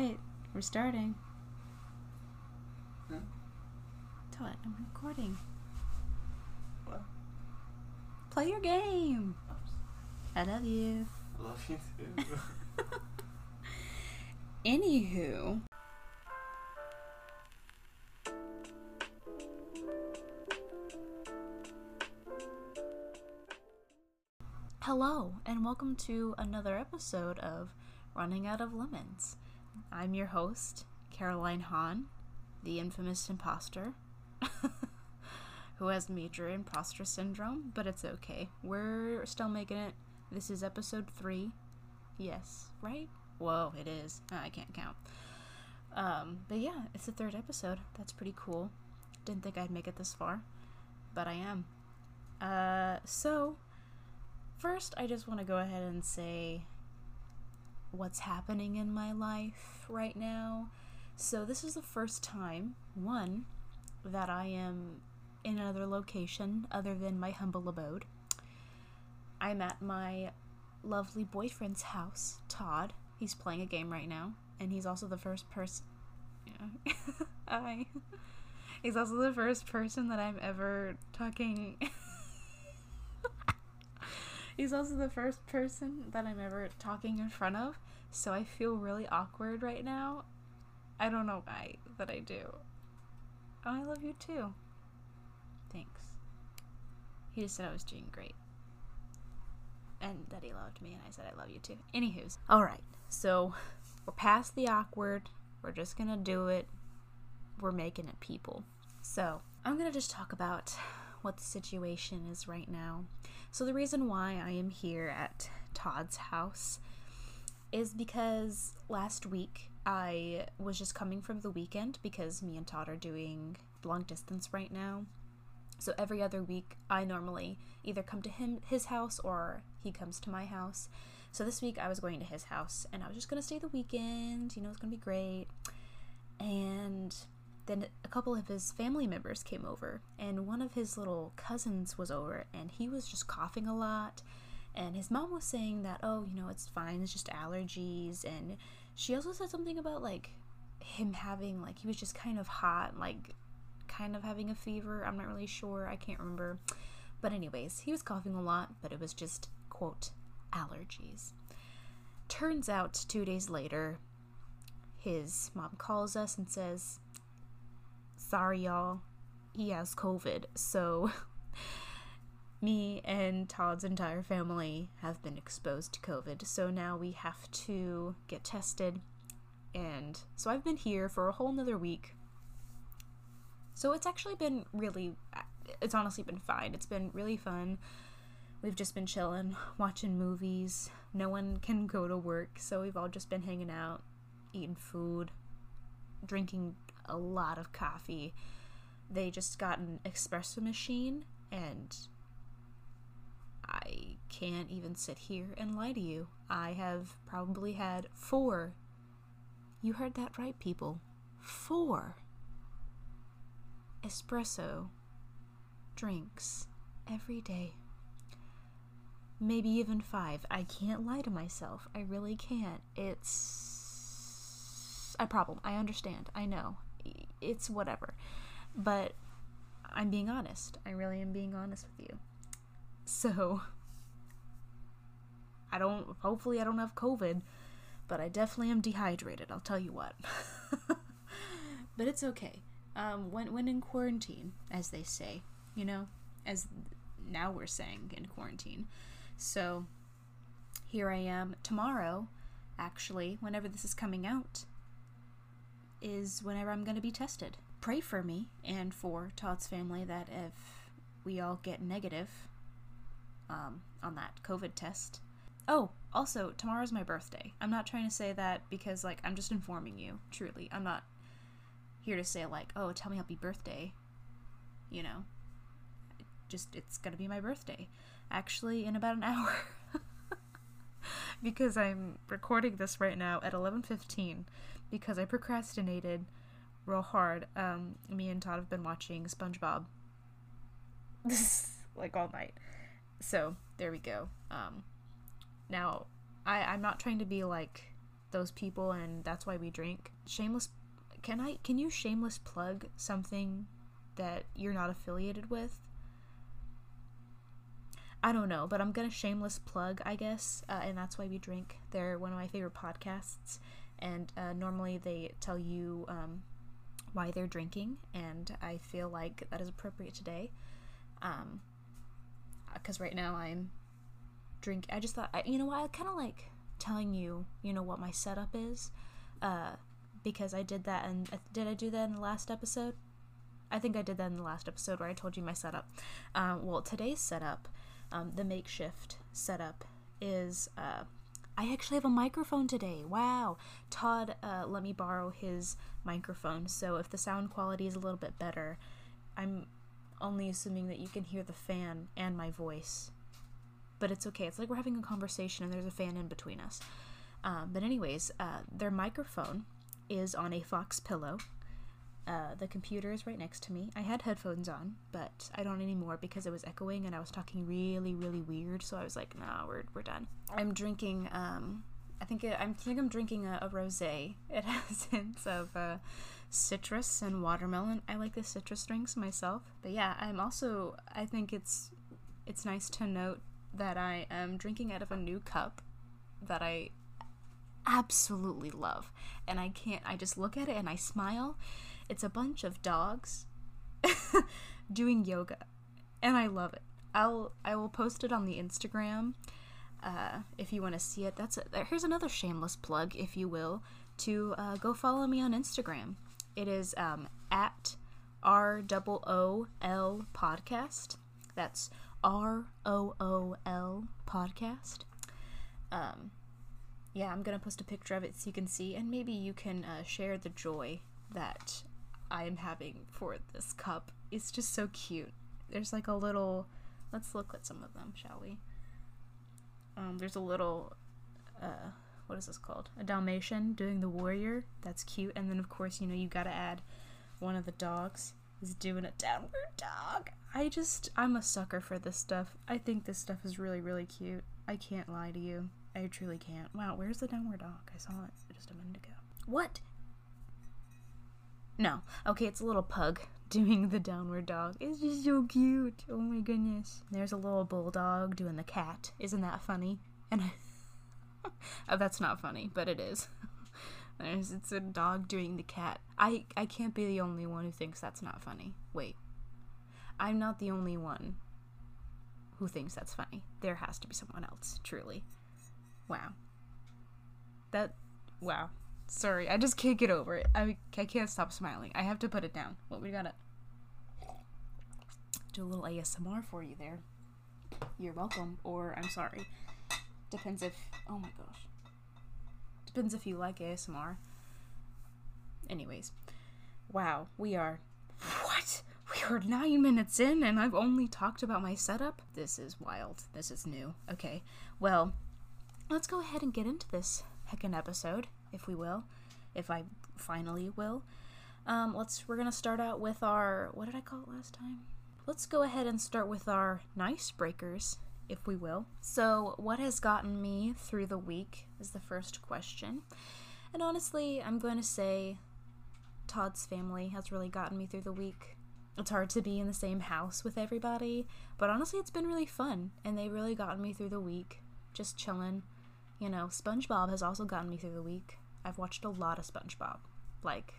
right, we're starting. Huh? Todd, I'm recording. What? Play your game. I love you. I love you too. Anywho. Hello, and welcome to another episode of Running Out of Lemons. I'm your host, Caroline Hahn, the infamous imposter, who has major imposter syndrome, but it's okay. We're still making it. This is episode three. Yes, right? Whoa, it is. I can't count. Um, but yeah, it's the third episode. That's pretty cool. Didn't think I'd make it this far, but I am. Uh, so first, I just want to go ahead and say what's happening in my life right now. So this is the first time, one, that I am in another location other than my humble abode. I'm at my lovely boyfriend's house, Todd. He's playing a game right now, and he's also the first person. Yeah, I. He's also the first person that I'm ever talking. He's also the first person that I'm ever talking in front of, so I feel really awkward right now. I don't know why that I do. Oh, I love you too. Thanks. He just said I was doing great and that he loved me, and I said I love you too. Anywho's, all right. So we're past the awkward. We're just gonna do it. We're making it, people. So I'm gonna just talk about what the situation is right now. So the reason why I am here at Todd's house is because last week I was just coming from the weekend because me and Todd are doing long distance right now. So every other week, I normally either come to him his house or he comes to my house. So this week I was going to his house and I was just gonna stay the weekend. You know, it's gonna be great. And then a couple of his family members came over, and one of his little cousins was over, and he was just coughing a lot. And his mom was saying that, oh, you know, it's fine, it's just allergies. And she also said something about like him having, like, he was just kind of hot, like kind of having a fever. I'm not really sure. I can't remember. But, anyways, he was coughing a lot, but it was just, quote, allergies. Turns out, two days later, his mom calls us and says, Sorry, y'all, he has COVID. So, me and Todd's entire family have been exposed to COVID. So now we have to get tested. And so I've been here for a whole nother week so it's actually been really, it's honestly been fine. It's been really fun. We've just been chilling, watching movies. No one can go to work, so we've all just been hanging out, eating food, drinking a lot of coffee. They just got an espresso machine, and I can't even sit here and lie to you. I have probably had four. You heard that right, people. Four espresso drinks every day. Maybe even five. I can't lie to myself. I really can't. It's a problem. I understand. I know. It's whatever. But I'm being honest. I really am being honest with you. So, I don't, hopefully, I don't have COVID, but I definitely am dehydrated. I'll tell you what. but it's okay um, when when in quarantine, as they say, you know, as now we're saying in quarantine. So here I am tomorrow. Actually, whenever this is coming out, is whenever I'm going to be tested. Pray for me and for Todd's family that if we all get negative um, on that COVID test. Oh, also, tomorrow's my birthday. I'm not trying to say that because, like, I'm just informing you, truly. I'm not here to say like, "Oh, tell me happy birthday." You know. Just it's to be my birthday. Actually, in about an hour. because I'm recording this right now at 11:15 because I procrastinated real hard. Um me and Todd have been watching SpongeBob like all night. So, there we go. Um now I I'm not trying to be like those people and that's why we drink. Shameless can I can you shameless plug something that you're not affiliated with? I don't know, but I'm gonna shameless plug, I guess, uh, and that's why we drink. They're one of my favorite podcasts, and uh, normally they tell you um, why they're drinking, and I feel like that is appropriate today, um, because right now I'm drink. I just thought, I, you know what, I kind of like telling you, you know, what my setup is, uh, because I did that, and did I do that in the last episode? I think I did that in the last episode where I told you my setup. Um, well, today's setup um, the makeshift setup is uh, I actually have a microphone today. Wow. Todd uh, let me borrow his microphone, so if the sound quality is a little bit better, I'm only assuming that you can hear the fan and my voice. But it's okay. It's like we're having a conversation and there's a fan in between us. Um, but, anyways, uh, their microphone is on a Fox pillow uh, the computer is right next to me. I had headphones on, but I don't anymore because it was echoing and I was talking really, really weird. So I was like, "No, we're we're done." I'm drinking. Um, I think it, I'm think I'm drinking a, a rosé. It has hints of uh, citrus and watermelon. I like the citrus drinks myself, but yeah, I'm also. I think it's it's nice to note that I am drinking out of a new cup that I absolutely love, and I can't. I just look at it and I smile it's a bunch of dogs doing yoga, and I love it. I'll I will post it on the Instagram uh, if you want to see it. That's a, here's another shameless plug, if you will, to uh, go follow me on Instagram. It is um, at R O O L podcast. That's R O O L podcast. Um, yeah, I'm gonna post a picture of it so you can see, and maybe you can uh, share the joy that I am having for this cup. It's just so cute. There's like a little. Let's look at some of them, shall we? Um, there's a little. Uh, what is this called? A Dalmatian doing the warrior. That's cute. And then, of course, you know, you gotta add one of the dogs is doing a downward dog. I just, I'm a sucker for this stuff. I think this stuff is really, really cute. I can't lie to you. I truly can't. Wow, where's the downward dog? I saw it just a minute ago. What? No. Okay, it's a little pug doing the downward dog. It's just so cute. Oh my goodness. There's a little bulldog doing the cat. Isn't that funny? And I oh, that's not funny, but it is. There's it's a dog doing the cat. I I can't be the only one who thinks that's not funny. Wait. I'm not the only one who thinks that's funny. There has to be someone else, truly. Wow. That wow. Sorry, I just can't get over it. I, I can't stop smiling. I have to put it down. What we gotta do a little ASMR for you there. You're welcome, or I'm sorry. Depends if. Oh my gosh. Depends if you like ASMR. Anyways, wow, we are. What? We are nine minutes in, and I've only talked about my setup? This is wild. This is new. Okay, well, let's go ahead and get into this heckin' episode if we will, if I finally will. Um, let's we're gonna start out with our what did I call it last time? Let's go ahead and start with our nice breakers, if we will. So, what has gotten me through the week is the first question. And honestly, I'm going to say Todd's family has really gotten me through the week. It's hard to be in the same house with everybody, but honestly, it's been really fun, and they really gotten me through the week. Just chilling. You know, SpongeBob has also gotten me through the week. I've watched a lot of SpongeBob. Like,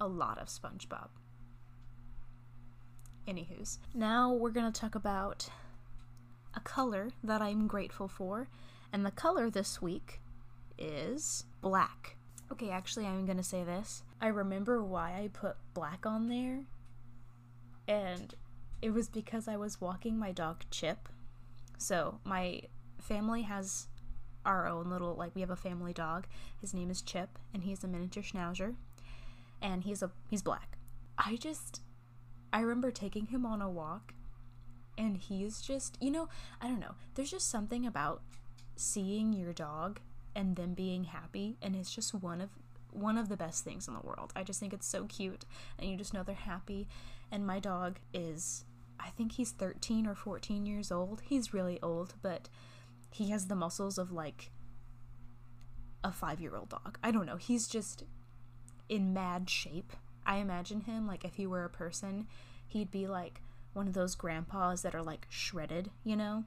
a lot of SpongeBob. Anywho's. Now we're going to talk about a color that I'm grateful for. And the color this week is black. Okay, actually, I'm going to say this. I remember why I put black on there. And it was because I was walking my dog Chip. So, my family has our own little like we have a family dog. His name is Chip and he's a miniature schnauzer and he's a he's black. I just I remember taking him on a walk and he's just, you know, I don't know. There's just something about seeing your dog and them being happy and it's just one of one of the best things in the world. I just think it's so cute and you just know they're happy and my dog is I think he's 13 or 14 years old. He's really old, but he has the muscles of like a five year old dog. I don't know. He's just in mad shape. I imagine him like if he were a person, he'd be like one of those grandpas that are like shredded, you know?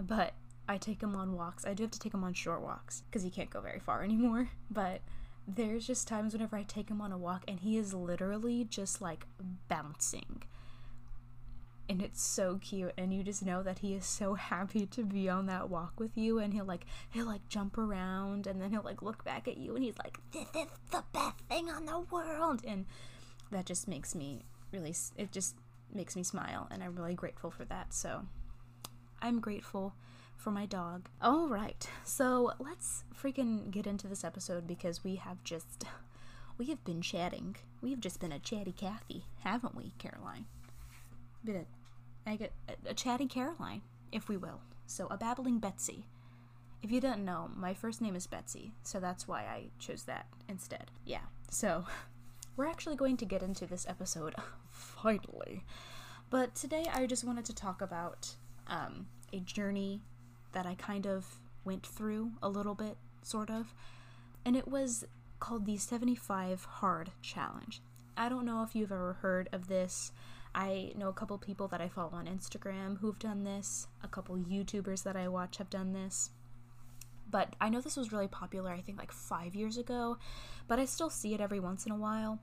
But I take him on walks. I do have to take him on short walks because he can't go very far anymore. But there's just times whenever I take him on a walk and he is literally just like bouncing. And it's so cute and you just know that he is so happy to be on that walk with you and he'll like he'll like jump around and then he'll like look back at you and he's like this is the best thing on the world and that just makes me really it just makes me smile and I'm really grateful for that. So I'm grateful for my dog. All right, so let's freaking get into this episode because we have just we have been chatting. We've just been a chatty Cathy, haven't we, Caroline? Been a, Get a, a chatty Caroline, if we will. So a babbling Betsy. If you didn't know, my first name is Betsy, so that's why I chose that instead. Yeah. So we're actually going to get into this episode finally. But today I just wanted to talk about um, a journey that I kind of went through a little bit, sort of. And it was called the 75 Hard Challenge. I don't know if you've ever heard of this. I know a couple people that I follow on Instagram who've done this, a couple YouTubers that I watch have done this. But I know this was really popular, I think like five years ago, but I still see it every once in a while.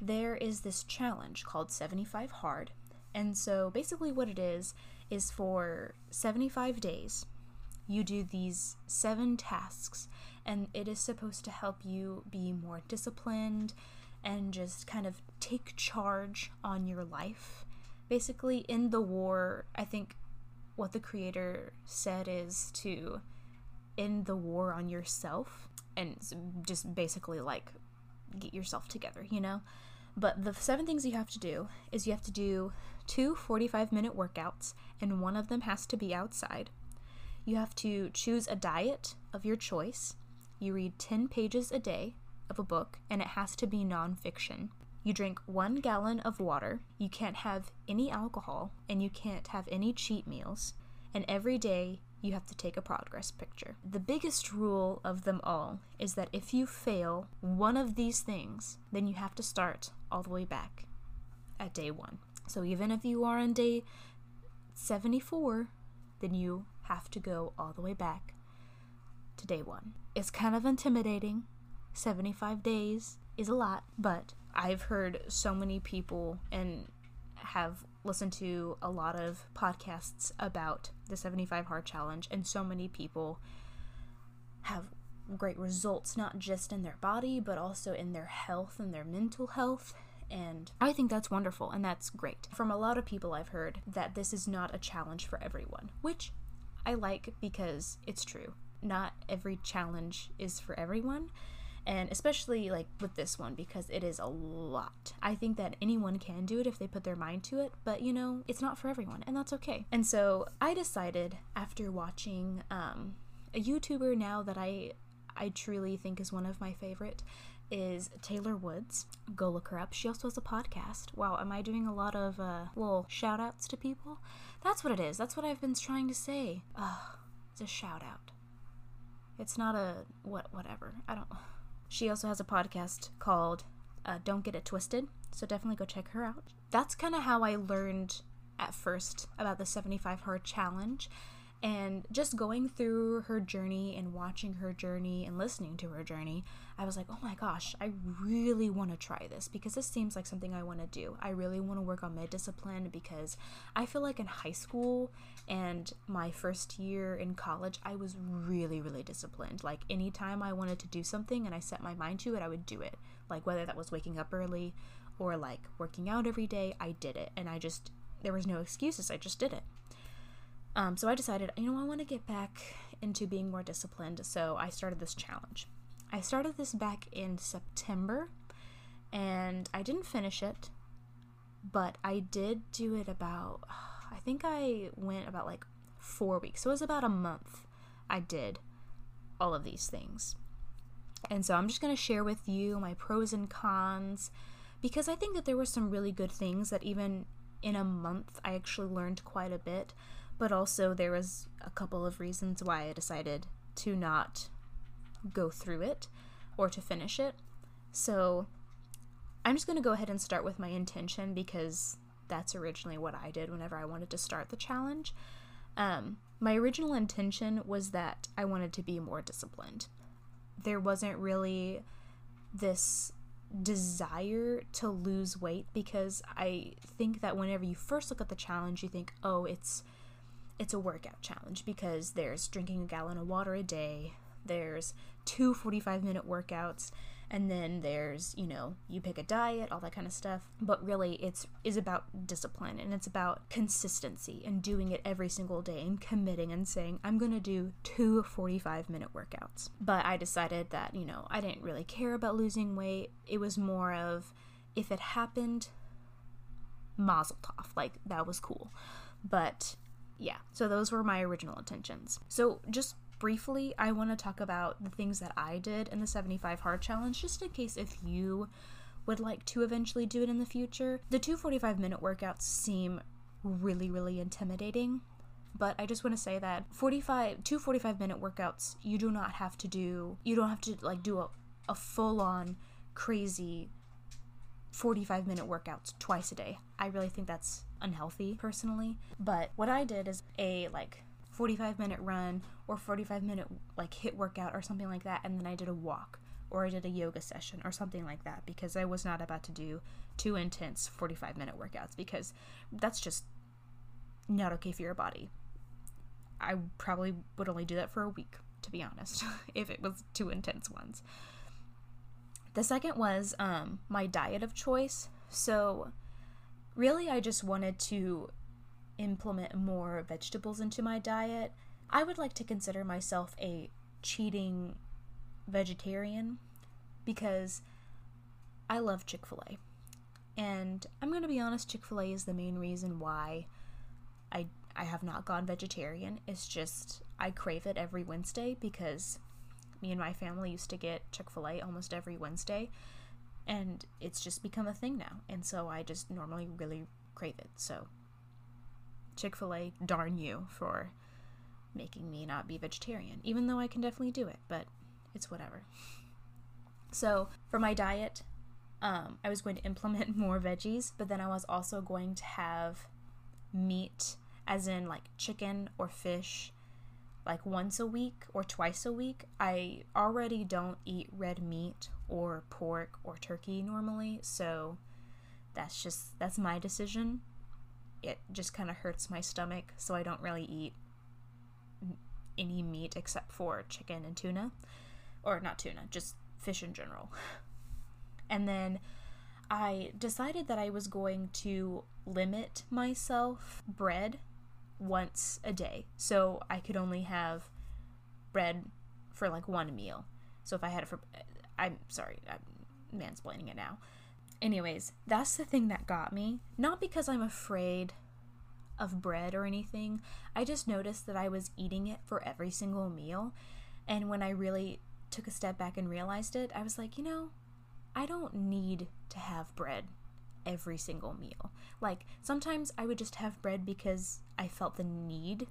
There is this challenge called 75 Hard. And so basically, what it is, is for 75 days, you do these seven tasks, and it is supposed to help you be more disciplined and just kind of take charge on your life. Basically, in the war, I think what the creator said is to end the war on yourself and just basically like get yourself together, you know? But the seven things you have to do is you have to do two 45 minute workouts, and one of them has to be outside. You have to choose a diet of your choice. You read 10 pages a day of a book, and it has to be nonfiction. You drink one gallon of water. You can't have any alcohol, and you can't have any cheat meals. And every day you have to take a progress picture. The biggest rule of them all is that if you fail one of these things, then you have to start all the way back at day one. So even if you are on day 74, then you have to go all the way back to day one. It's kind of intimidating. 75 days is a lot, but I've heard so many people and have listened to a lot of podcasts about the 75 Hard Challenge, and so many people have great results, not just in their body, but also in their health and their mental health. And I think that's wonderful and that's great. From a lot of people, I've heard that this is not a challenge for everyone, which I like because it's true. Not every challenge is for everyone and especially like with this one because it is a lot. I think that anyone can do it if they put their mind to it, but you know, it's not for everyone, and that's okay. And so I decided after watching um, a YouTuber now that I I truly think is one of my favorite is Taylor Woods. Go look her up. She also has a podcast. Wow, am I doing a lot of uh, little shout outs to people? That's what it is. That's what I've been trying to say. Uh, it's a shout out. It's not a what whatever. I don't she also has a podcast called uh, Don't Get It Twisted, so definitely go check her out. That's kind of how I learned at first about the 75 Hard Challenge. And just going through her journey and watching her journey and listening to her journey, I was like, oh my gosh, I really want to try this because this seems like something I want to do. I really want to work on my discipline because I feel like in high school and my first year in college, I was really, really disciplined. Like anytime I wanted to do something and I set my mind to it, I would do it. Like whether that was waking up early or like working out every day, I did it. And I just, there was no excuses, I just did it. Um, so I decided, you know, I want to get back into being more disciplined. So I started this challenge. I started this back in September and I didn't finish it, but I did do it about, I think I went about like four weeks. So it was about a month I did all of these things. And so I'm just going to share with you my pros and cons because I think that there were some really good things that even in a month I actually learned quite a bit but also there was a couple of reasons why I decided to not go through it or to finish it. So I'm just going to go ahead and start with my intention because that's originally what I did whenever I wanted to start the challenge. Um, my original intention was that I wanted to be more disciplined. There wasn't really this desire to lose weight because I think that whenever you first look at the challenge, you think, oh, it's it's a workout challenge because there's drinking a gallon of water a day, there's two 45 minute workouts, and then there's you know you pick a diet all that kind of stuff. But really it's is about discipline and it's about consistency and doing it every single day and committing and saying i'm going to do two 45 minute workouts. But i decided that you know i didn't really care about losing weight. It was more of if it happened mazel tov like that was cool. But yeah so those were my original intentions. So just briefly, I want to talk about the things that I did in the 75 hard challenge, just in case if you would like to eventually do it in the future. The two 45 minute workouts seem really, really intimidating. But I just want to say that 45, two 45 minute workouts, you do not have to do, you don't have to like do a, a full on crazy 45 minute workouts twice a day. I really think that's unhealthy personally. But what I did is a like 45 minute run or 45 minute like HIIT workout or something like that and then I did a walk or I did a yoga session or something like that because I was not about to do two intense 45 minute workouts because that's just not okay for your body. I probably would only do that for a week to be honest if it was two intense ones. The second was um, my diet of choice. So really I just wanted to implement more vegetables into my diet. I would like to consider myself a cheating vegetarian because I love Chick fil A. And I'm going to be honest, Chick fil A is the main reason why I, I have not gone vegetarian. It's just I crave it every Wednesday because me and my family used to get Chick fil A almost every Wednesday. And it's just become a thing now. And so I just normally really crave it. So Chick fil A, darn you for making me not be vegetarian, even though I can definitely do it, but it's whatever. So, for my diet, um, I was going to implement more veggies, but then I was also going to have meat, as in like chicken or fish, like once a week or twice a week. I already don't eat red meat or pork or turkey normally, so that's just that's my decision it just kind of hurts my stomach, so I don't really eat any meat except for chicken and tuna. Or not tuna, just fish in general. And then I decided that I was going to limit myself bread once a day. So I could only have bread for like one meal. So if I had it for I'm sorry, I'm mansplaining it now. Anyways, that's the thing that got me. Not because I'm afraid of bread or anything. I just noticed that I was eating it for every single meal. And when I really took a step back and realized it, I was like, you know, I don't need to have bread every single meal. Like, sometimes I would just have bread because I felt the need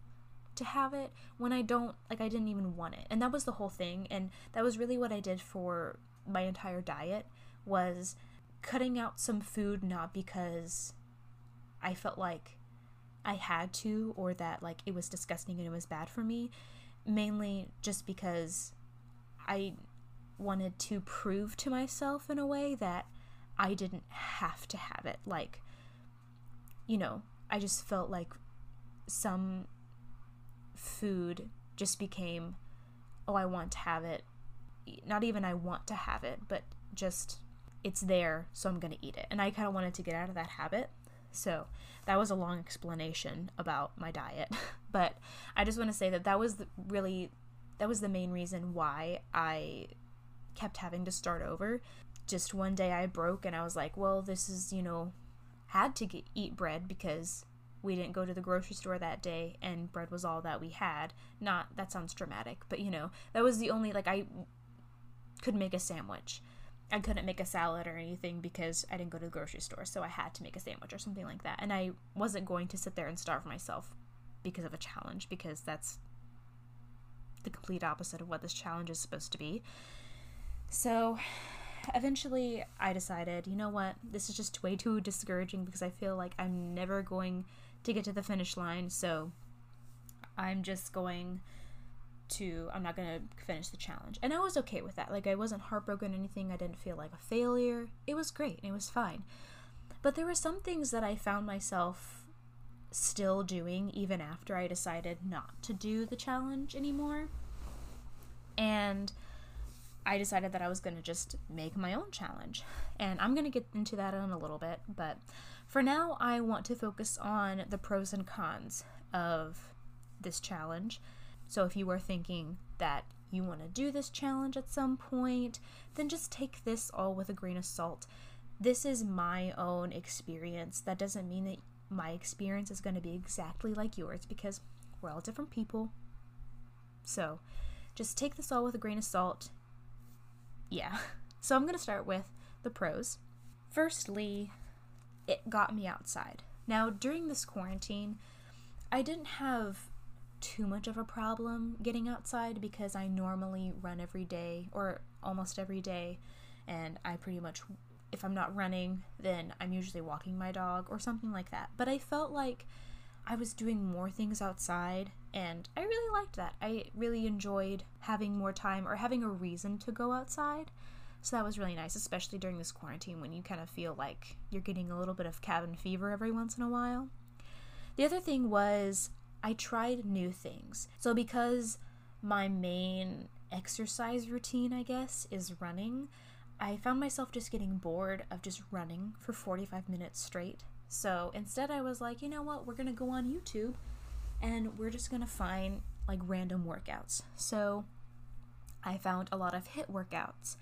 to have it when I don't, like, I didn't even want it. And that was the whole thing. And that was really what I did for my entire diet was cutting out some food not because I felt like I had to or that like it was disgusting and it was bad for me, mainly just because I wanted to prove to myself in a way that I didn't have to have it. Like, you know, I just felt like some food just became, oh, I want to have it. Not even I want to have it, but just it's there, so I'm going to eat it. And I kind of wanted to get out of that habit. So that was a long explanation about my diet. but I just want to say that that was really that was the main reason why I kept having to start over. Just one day I broke and I was like, well, this is, you know, had to get, eat bread because we didn't go to the grocery store that day and bread was all that we had. Not that sounds dramatic, but you know, that was the only like I could make a sandwich I couldn't make a salad or anything because I didn't go to the grocery store, so I had to make a sandwich or something like that. And I wasn't going to sit there and starve myself because of a challenge because that's the complete opposite of what this challenge is supposed to be. So eventually I decided, you know what, this is just way too discouraging because I feel like I'm never going to get to the finish line. So I'm just going to, I'm not to finish the challenge. And I was okay with that. Like, I wasn't heartbroken or anything. I didn't feel like a failure. It was great. It was fine. But there were some things that I found myself still doing even after I decided not to do the challenge anymore. And I decided that I was going to just make my own challenge. And I'm going to get into that in a little bit, but for now, I want to focus on the pros and cons of this challenge. So if you are thinking that you want to do this challenge at some point, then just take this all with a grain of salt. This is my own experience. That doesn't mean that my experience is going to be exactly like yours because we're all different people. So just take this all with a grain of salt yeah. So I'm going to start with the pros. Firstly, it got me outside. Now, during this quarantine, I didn't have too much of a problem getting outside because I normally run every day or almost every day. And I pretty much, if I'm not running, then I'm usually walking my dog or something like that. But I felt like I was doing more things outside and I really liked that. I really enjoyed having more time or having a reason to go outside. So that was really nice, especially during this quarantine when you kind of feel like you're getting a little bit of cabin fever every once in a while. The other thing was I tried new things. So because my main exercise routine, I guess, is running, I found myself just getting bored of just running for 45 minutes straight. So instead, I was like, you know what, we're gonna go on YouTube and we're just gonna find like random workouts. So I found a lot of HIIT workouts.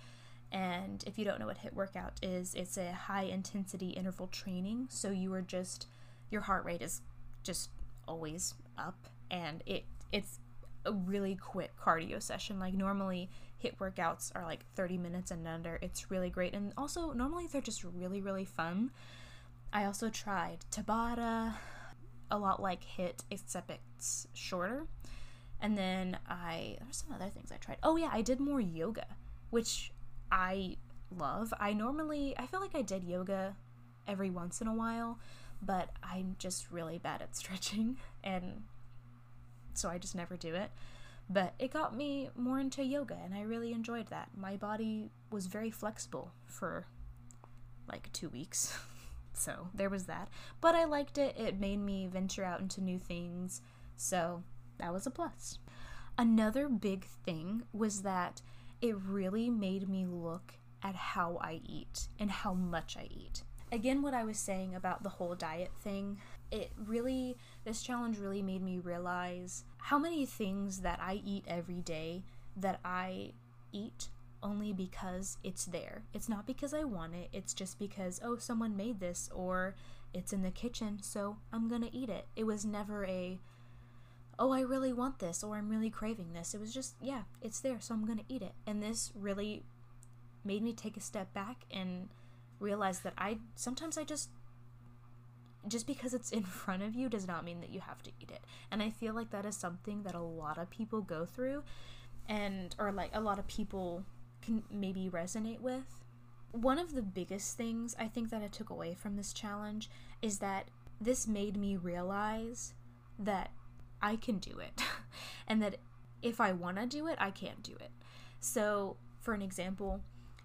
And if you don't know what HIIT workout is, it's a high intensity interval training. So you are just your heart rate is just always up and it it's a really quick cardio session. Like normally HIIT workouts are like 30 minutes and under. It's really great. And also normally they're just really really fun. I also tried Tabata, a lot like HIIT except it's shorter. And then I there's some other things I tried. Oh yeah, I did more yoga, which I love. I normally I feel like I did yoga every once in a while, but I'm just really bad at stretching and so I just never do it. But it got me more into yoga and I really enjoyed that. My body was very flexible for like 2 weeks. So there was that. But I liked it. It made me venture out into new things. So that was a plus. Another big thing was that it really made me look at how I eat and how much I eat. Again, what I was saying about the whole diet thing, it really, this challenge really made me realize how many things that I eat every day that I eat only because it's there. It's not because I want it, it's just because, oh, someone made this or it's in the kitchen, so I'm gonna eat it. It was never a, oh, I really want this or I'm really craving this. It was just, yeah, it's there, so I'm gonna eat it. And this really made me take a step back and realize that I sometimes I just just because it's in front of you does not mean that you have to eat it. And I feel like that is something that a lot of people go through and or like a lot of people can maybe resonate with. One of the biggest things I think that I took away from this challenge is that this made me realize that I can do it and that if I want to do it, I can do it. So, for an example,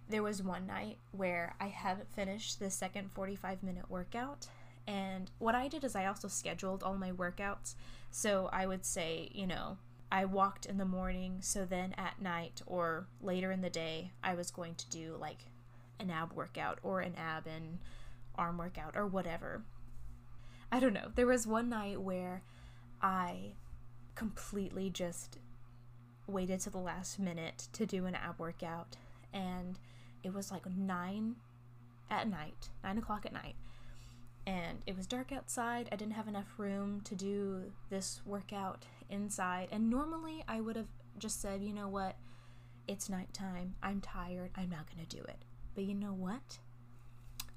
there was one night where I hadn't finished the second 45 minute workout. And what I did is I also scheduled all my workouts. So I would say, you know, I walked in the morning, so then at night or later in the day, I was going to do like an ab workout or an ab and arm workout or whatever. I don't know. There was one night where I completely just waited to the last minute to do an ab workout, and it was like nine at night, nine o'clock at night, and it was dark outside. I didn't have enough room to do this workout inside. And normally I would have just said, you know what? It's nighttime. I'm tired. I'm not to do it. But you know what?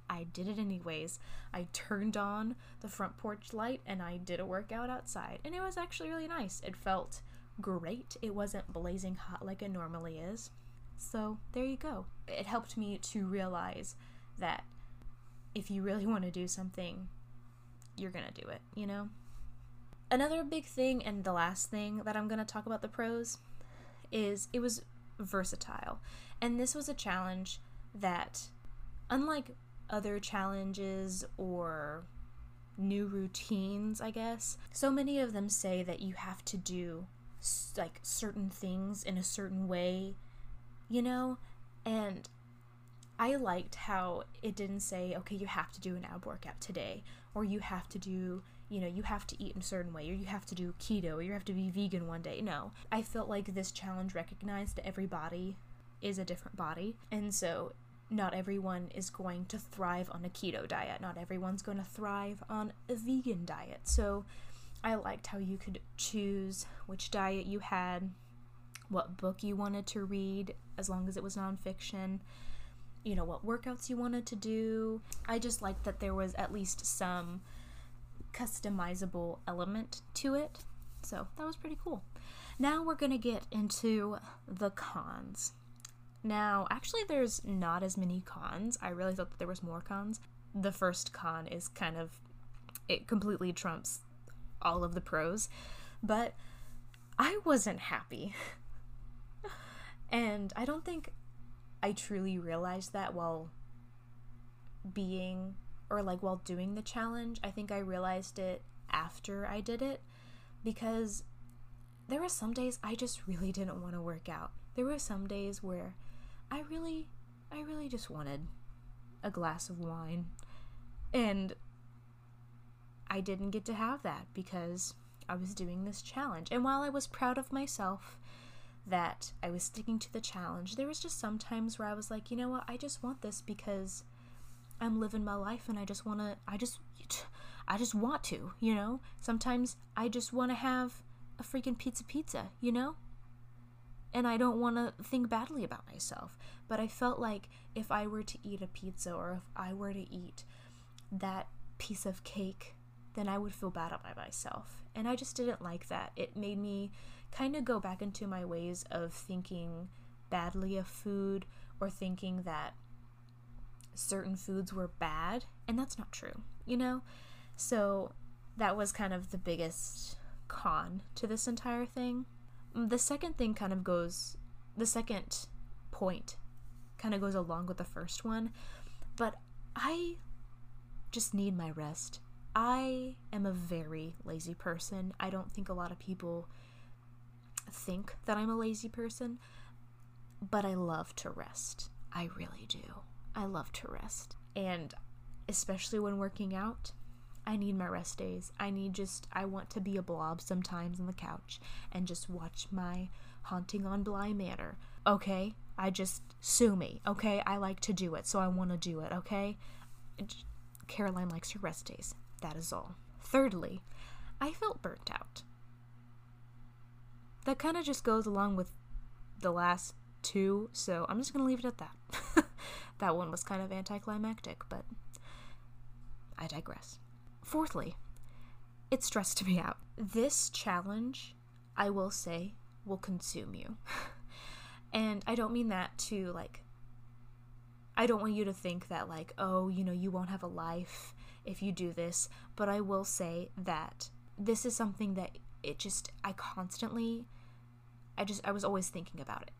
I did it anyways. I turned on the front porch light and I did a workout outside. And it was actually really nice. It felt great. It wasn't blazing hot like it normally is. So there you go. It helped me to realize that if you really want to do something, you're going to do it, you know? Another big thing, and the last thing that I'm going to talk about the pros, is it was versatile. And this was a challenge that, unlike other challenges or new routines, I guess, so many of them say that you have to do like certain things in a certain way, you know? And I liked how it didn't say, okay, you have to do an ab workout today, or you have to do, you know, you have to eat in a certain way, or you have to do keto, or you have to be vegan one day. No. I felt like this challenge recognized that every body is a different body. And so not everyone is going to thrive on a keto diet. Not everyone's going to thrive on a vegan diet. So I liked how you could choose which diet you had, what book you wanted to read, as long as it was nonfiction you know, what workouts you wanted to do. I just liked that there was at least some customizable element to it. So that was pretty cool. Now we're going to get into the cons. Now, actually, there's not as many cons. I really thought that there was more cons. The first con is kind of, it completely trumps all of the pros, but I wasn't happy. and I don't think I truly realized that while being or like while doing the challenge. I think I realized it after I did it because there were some days I just really didn't want to work out. There were some days where I really I really just wanted a glass of wine and I didn't get to have that because I was doing this challenge. And while I was proud of myself that I was sticking to the challenge. There was just some times where I was like, you know what, I just want this because I'm living my life and I just want to, I just, I just want to, you know? Sometimes I just want to have a freaking pizza pizza, you know? And I don't want to think badly about myself. But I felt like if I were to eat a pizza or if I were to eat that piece of cake, then I would feel bad about myself. And I just didn't like that. It made me kind of go back into my ways of thinking badly of food or thinking that certain foods were bad, and that's not true, you know? So that was kind of the biggest con to this entire thing. Mm, the second thing kind of goes, the second point kind of goes along with the first one, but I just need my rest. I am a very lazy person. I don't think a lot of people think that I'm a lazy person, but I love to rest. I really do. I love to rest. And especially when working out, I need my rest days. I need just, I want to be a blob sometimes on the couch and just watch my Haunting on Bly Manor. Okay? I just, sue me. Okay? I like to do it, so I want to do it. Okay? Caroline likes her rest days. That is all. Thirdly, I felt burnt out that kind of just goes along with the last two, so I'm just going to leave it at that. that one was kind of anticlimactic, but I digress. Fourthly, it stressed me out. This challenge, I will say, will consume you. and I don't mean that to like I don't want you to think that like, oh, you know, you won't have a life if you do this, but I will say that this is something that it just I constantly I just I was always thinking about it.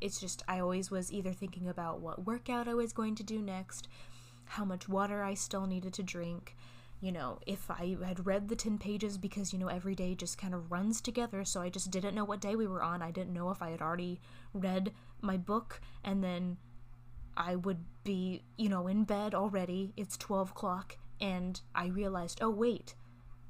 It's just I always was either thinking about what workout I was going to do next, how much water I still needed to drink, you know, if I had read the 10 pages because, you know, every day just kind of runs together, so I just didn't know what day we were on. I didn't know if I had already read my book and then I would be, you know, in bed already. It's 12 o'clock, and I realized, oh, wait,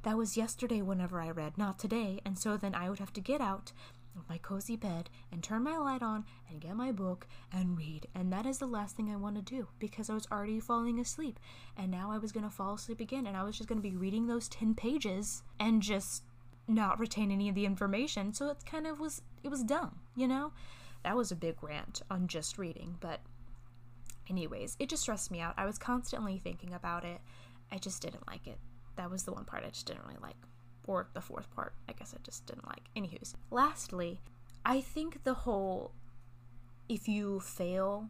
that was yesterday whenever I read, not today, and so then I would have to get out of my cozy bed and turn my light on and get my book and read. And that is the last thing I want to do because I was already falling asleep. And now I was going to fall asleep again and I was just going to be reading those 10 pages and just not retain any of the information. So it kind of was it was dumb, you know? That was a big rant on just reading, but anyways, it just stressed me out. I was constantly thinking about it. I just didn't like it that was the one part I just didn't really like. or the fourth part. I guess I just didn't like. Anywho's. Lastly, I think the whole if you fail,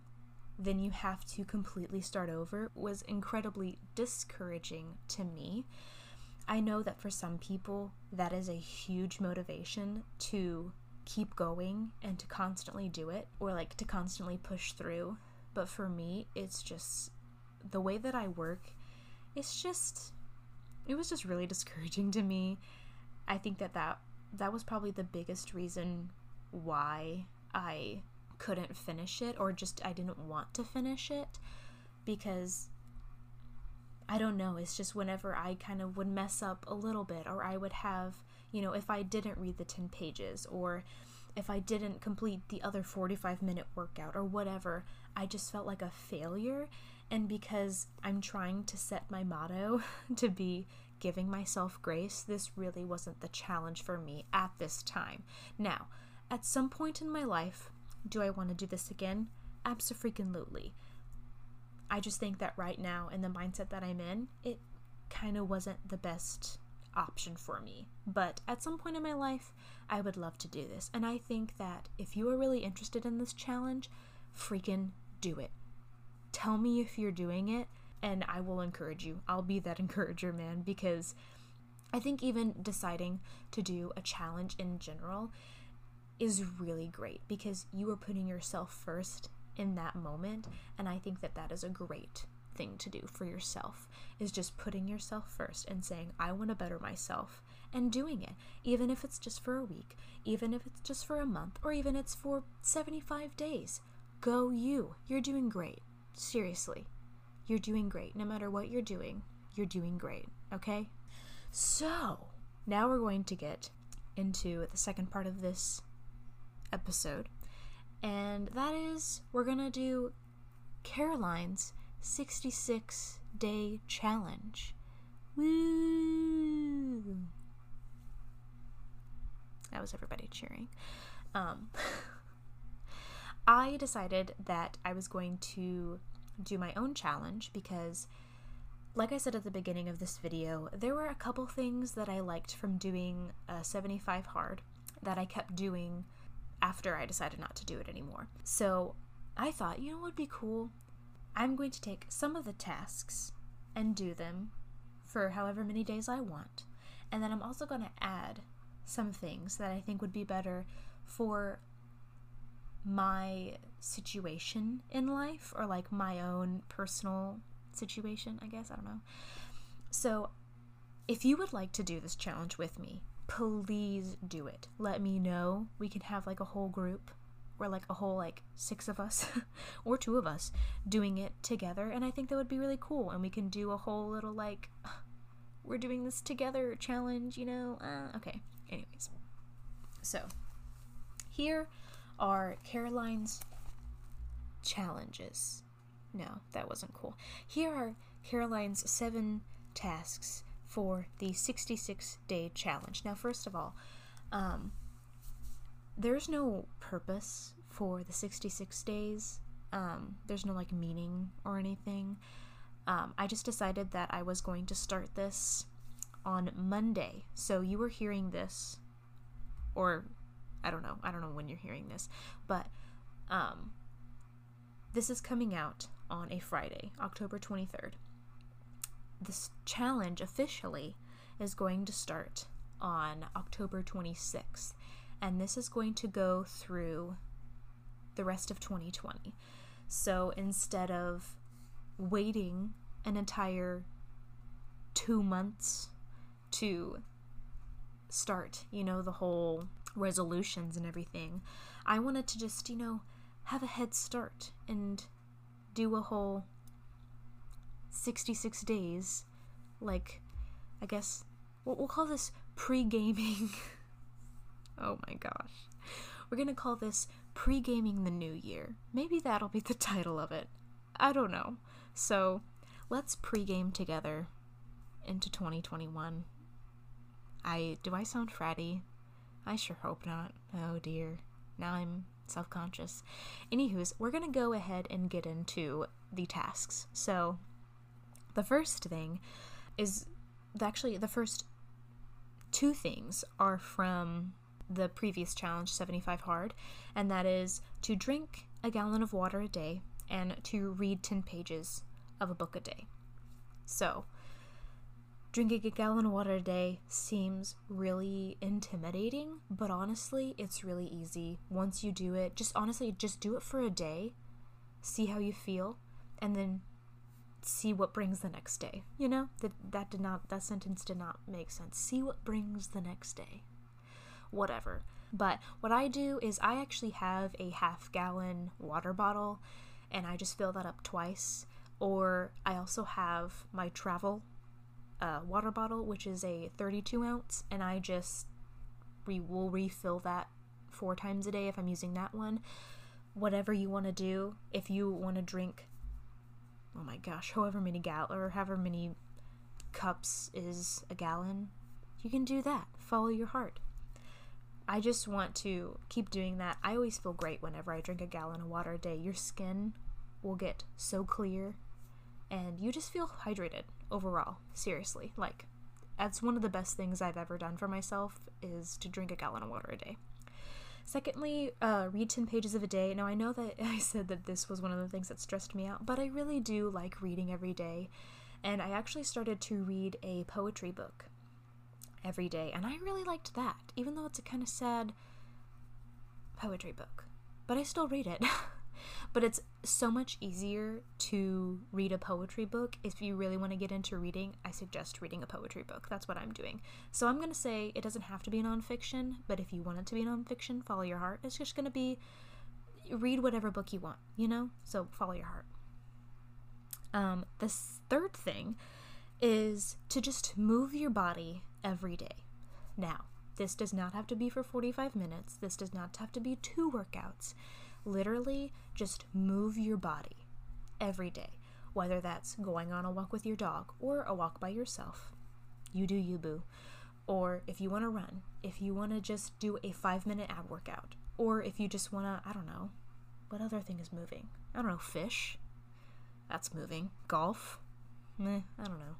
then you have to completely start over was incredibly discouraging to me. I know that for some people, that is a huge motivation to keep going and to constantly do it or like to constantly push through. But for me, it's just the way that I work, it's just it was just really discouraging to me. I think that that that was probably the biggest reason why I couldn't finish it or just I didn't want to finish it because I don't know, it's just whenever I kind of would mess up a little bit or I would have, you know, if I didn't read the 10 pages or if I didn't complete the other 45 minute workout or whatever, I just felt like a failure. And because I'm trying to set my motto to be giving myself grace, this really wasn't the challenge for me at this time. Now, at some point in my life, do I want to do this again? Absolutely. I just think that right now, in the mindset that I'm in, it kind of wasn't the best option for me. But at some point in my life, I would love to do this. And I think that if you are really interested in this challenge, freaking do it. Tell me if you're doing it, and I will encourage you. I'll be that encourager, man, because I think even deciding to do a challenge in general is really great because you are putting yourself first in that moment and i think that that is a great thing to do for yourself is just putting yourself first and saying i want to better myself and doing it even if it's just for a week even if it's just for a month or even it's for 75 days. Go you. You're doing great seriously you're doing great no matter what you're doing you're doing great okay so now we're going to get into the second part of this episode, and that is we're gonna do Caroline's 66 day challenge. Woo! That was everybody cheering. Um, I decided that I was going to do my own challenge because, like I said at the beginning of this video, there were a couple things that I liked from doing a 75 hard that I kept doing after I decided not to do it anymore. So I thought, you know what would be cool? I'm going to take some of the tasks and do them for however many days I want. And then I'm also going to add some things that I think would be better for my situation in life or like my own personal situation, I guess. I don't know. So, if you would like to do this challenge with me, please do it. Let me know. We can have like a whole group or like a whole like six of us or two of us doing it together and I think that would be really cool and we can do a whole little like we're doing this together challenge, you know. Uh, okay. Anyways. So, here are Caroline's challenges. No, that wasn't cool. Here are Caroline's seven tasks for the 66 day challenge. Now, first of all, um, there's no purpose for the 66 days. Um, there's no like meaning or anything. Um, I just decided that I was going to start this on Monday. So you were hearing this, or I don't know. I don't know when you're hearing this, but um, this is coming out on a Friday, October 23rd this challenge officially is going to start on October 26th, and this is going to go through the rest of 2020. So instead of waiting an entire two months to start, you know, the whole resolutions and everything, I wanted to just, you know, have a head start and do a whole 66 days. Like, I guess we'll, we'll call this pre gaming. oh my gosh. We're gonna call this pre gaming the new year. Maybe that'll be the title of it. I don't know. So, let's pre game together into 2021. I do I sound fratty? I sure hope not. Oh dear. Now I'm self conscious. Anywho's, we're gonna go ahead and get into the tasks. So the first thing is actually the first two things are from the previous challenge, 75 Hard, and that is to drink a gallon of water a day and to read 10 pages of a book a day. So, drinking a gallon of water a day seems really intimidating, but honestly, it's really easy. Once you do it, just honestly, just do it for a day, see how you feel, and then see what brings the next day. You know, that that did not that sentence did not make sense. See what brings the next day. Whatever. But what I do is I actually have a half gallon water bottle and I just fill that up twice. Or I also have my travel uh, water bottle, which is a 32 ounce, and I just re- will refill that four times a day if I'm using that one. Whatever you want to do, if you want to drink, oh my gosh, however many gal or however many cups is a gallon, you can do that. Follow your heart. I just want to keep doing that. I always feel great whenever I drink a gallon of water a day. Your skin will get so clear and you just feel hydrated overall. Seriously. Like that's one of the best things I've ever done for myself is to drink a gallon of water a day. Secondly, uh, read 10 pages of a day. Now, I know that I said that this was one of the things that stressed me out, but I really do like reading every day. And I actually started to read a poetry book every day, and I really liked that, even though it's a kind of sad poetry book. But I still read it. but it's so much easier to read a poetry book if you really want to get into reading. I suggest reading a poetry book. That's what i'm doing. So i'm going to say it doesn't have to be nonfiction but if you want it to be nonfiction follow your heart. It's just going to be read whatever book you want you know? So follow your heart. Um, the third thing is to just move your body every day. Now this does not have to be for 45 minutes. This does not have to be two workouts literally just move your body every day, whether that's going on a walk with your dog or a walk by yourself. You do you, boo. Or if you want to run, if you want to just do a five minute ab workout, or if you just want to, I don't know, what other thing is moving? I don't know, fish? That's moving. Golf? Meh, I don't know.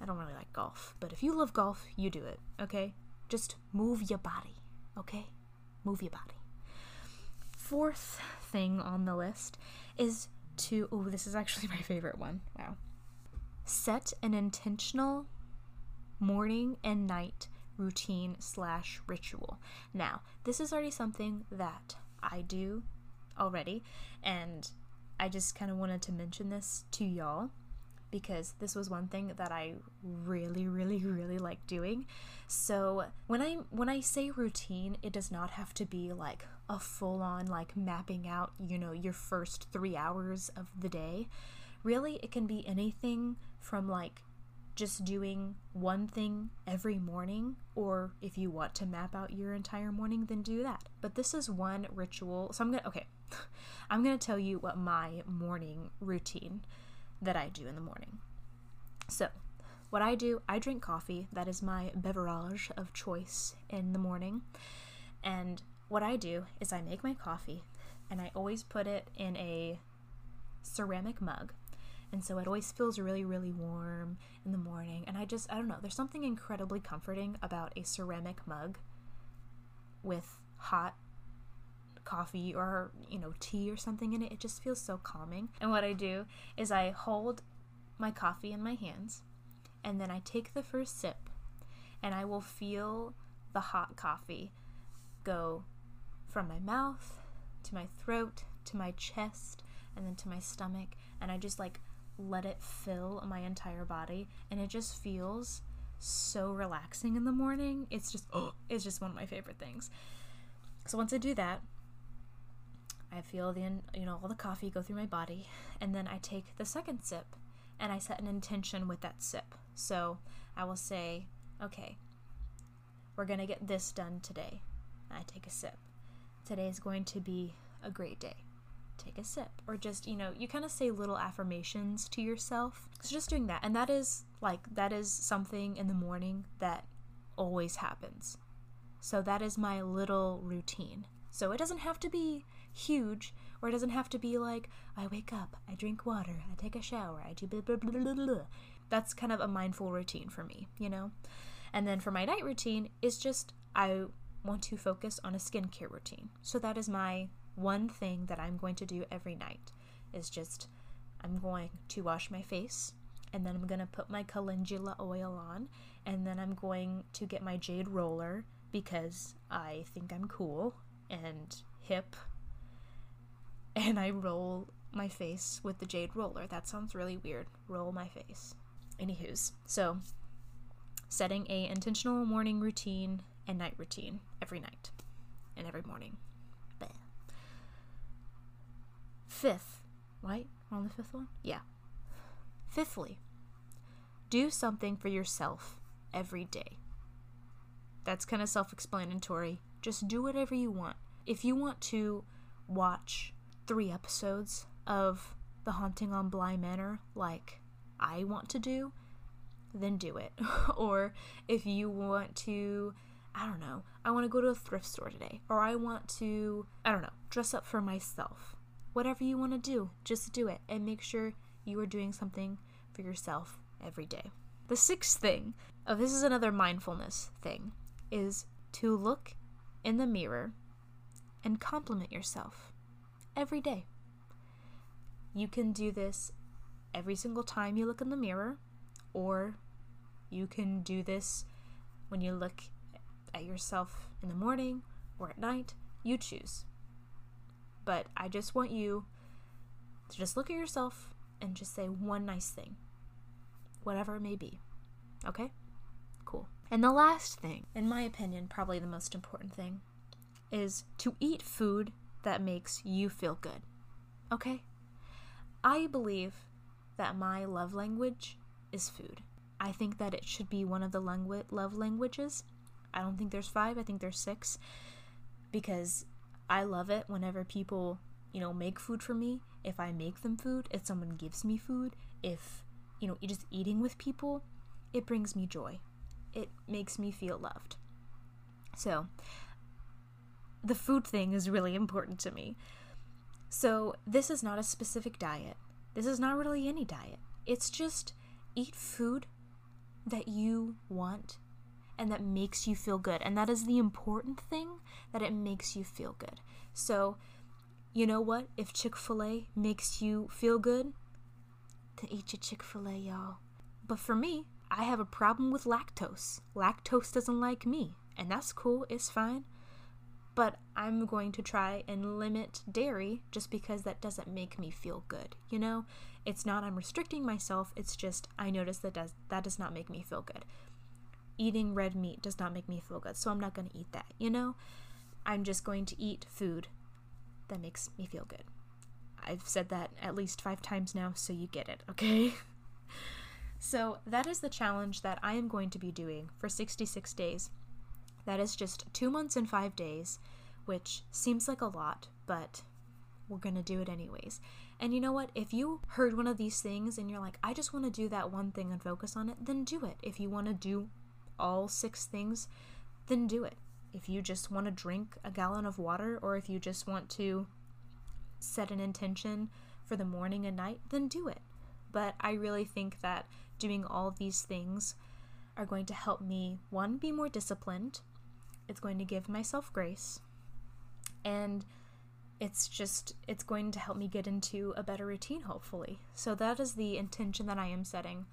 I don't really like golf, but if you love golf, you do it, okay? Just move your body, okay? Move your body fourth thing on the list is to oh this is actually my favorite one. Wow. Set an intentional morning and night routine slash ritual. Now this is already something that i do already and i just kind of wanted to mention this to y'all because this was one thing that I really really really like doing. So, when I when I say routine, it does not have to be like a full on like mapping out, you know, your first 3 hours of the day. Really, it can be anything from like just doing one thing every morning, or if you want to map out your entire morning, then do that. But this is one ritual. So I'm gonna, okay, I'm gonna tell you what my morning routine that I do in the morning. So, what I do, I drink coffee. That is my beverage of choice in the morning. And what I do is I make my coffee and I always put it in a ceramic mug. And so it always feels really, really warm in the morning. And I just, I don't know, there's something incredibly comforting about a ceramic mug with hot coffee or, you know, tea or something in it. It just feels so calming. And what I do is I hold my coffee in my hands and then I take the first sip and I will feel the hot coffee go from my mouth to my throat to my chest and then to my stomach and I just like let it fill my entire body and it just feels so relaxing in the morning. It's just oh, it's just one of my favorite things. So once I do that, I feel the you know all the coffee go through my body, and then I take the second sip, and I set an intention with that sip. So I will say, okay, we're gonna get this done today. I take a sip. Today is going to be a great day. Take a sip, or just you know, you kind of say little affirmations to yourself. So just doing that, and that is like that is something in the morning that always happens. So that is my little routine. So it doesn't have to be huge, or it doesn't have to be like, I wake up, I drink water, I take a shower, I do blah blah blah blah blah. That's kind of a mindful routine for me, you know? And then for my night routine is just I want to focus on a skincare routine. So that is my one thing that I'm going to do every night is just I'm going to wash my face and then I'm going to put my calendula oil on and then I'm going to get my jade roller because I think I'm cool and hip and I roll my face with the jade roller. That sounds really weird. Roll my face. Anywho's, so setting a intentional morning routine and night routine every night and every morning. Bleh. Fifth, right? We're on the fifth one? Yeah. Fifthly, do something for yourself every day. That's kind of self explanatory. Just do whatever you want. If you want to watch three episodes of The Haunting on Bly Manor, like I want to do, then do it. or if you want to, I don't know, I want to go to a thrift store today, or I want to, I don't know, dress up for myself. Whatever you want to do, just do it and make sure you are doing something for yourself every day. The sixth thing, oh, this is another mindfulness thing, is to look in the mirror and compliment yourself every day. You can do this every single time you look in the mirror, or you can do this when you look at yourself in the morning or at night. You choose. But I just want you to just look at yourself and just say one nice thing, whatever it may be. Okay? Cool. And the last thing, in my opinion, probably the most important thing, is to eat food that makes you feel good. Okay? I believe that my love language is food. I think that it should be one of the langu- love languages. I don't think there's five, I think there's six. Because I love it whenever people, you know, make food for me. If I make them food, if someone gives me food, if, you know, just eating with people, it brings me joy. It makes me feel loved. So, the food thing is really important to me. So, this is not a specific diet. This is not really any diet. It's just eat food that you want and that makes you feel good. And that is the important thing that it makes you feel good. So, you know what? If Chick fil A makes you feel good, then eat your Chick fil A, y'all. But for me, I have a problem with lactose. Lactose doesn't like me, and that's cool, it's fine but I'm going to try and limit dairy just because that doesn't make me feel good. You know, it's not I'm restricting myself, it's just I notice that does that does not make me feel good. Eating red meat does not make me feel good, so I'm not going to eat that, you know? I'm just going to eat food that makes me feel good. I've said that at least 5 times now, so you get it, okay? so, that is the challenge that I am going to be doing for 66 days that is just two months and five days, which seems like a lot, but we're gonna do it anyways. And you know what? If you heard one of these things and you're like, I just wanna do that one thing and focus on it, then do it. If you wanna do all six things, then do it. If you just wanna drink a gallon of water, or if you just want to set an intention for the morning and night, then do it. But I really think that doing all these things are going to help me, one, be more disciplined, it's going to give myself grace. And it's just it's going to help me get into a better routine hopefully. So that is the intention that i am setting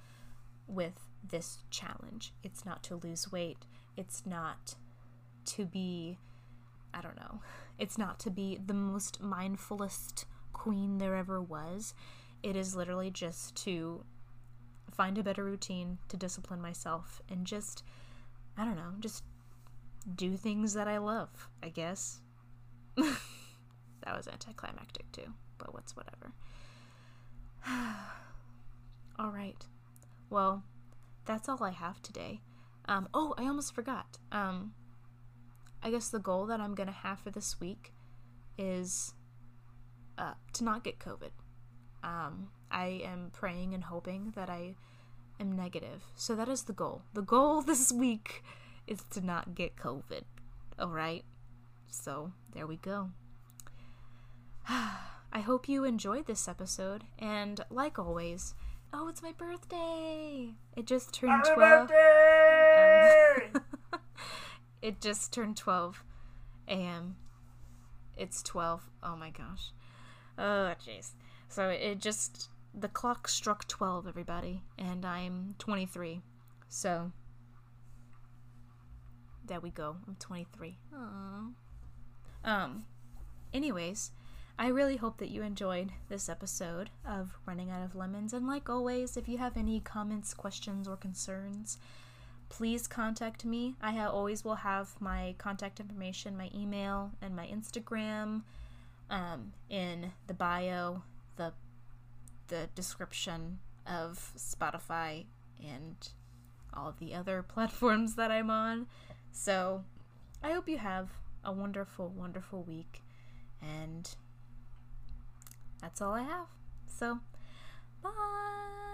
with this challenge. It's not to lose weight. It's not to be i don't know. It's not to be the most mindfulest queen there ever was. It is literally just to find a better routine to discipline myself and just i don't know just do things that I love, I guess. that was anticlimactic too, but what's whatever. all right. Well, that's all I have today. Um, oh, I almost forgot. Um, I guess the goal that I'm gonna have for this week is uh, to not get COVID. Um, I am praying and hoping that I am negative. So that is the goal. The goal this week is to not get COVID. Alright? So, there we go. I hope you enjoyed this episode, and like always, Oh, it's my birthday. It just turned Happy 12. birthday! Um, it just turned 12 a.m. It's 12. Oh my gosh. Oh, jeez. So it just. The clock struck 12, everybody. And I'm 23. So. There we go. I'm 23. Aww. Um. Anyways, I really hope that you enjoyed this episode of Running Out of Lemons. And like always, if you have any comments, questions, or concerns, please contact me. I ha- always will have my contact information, my email, and my Instagram um, in the bio, the the description of Spotify and all the other platforms that I'm on. So I hope you have a wonderful, wonderful week. And that's all I have. So, bye.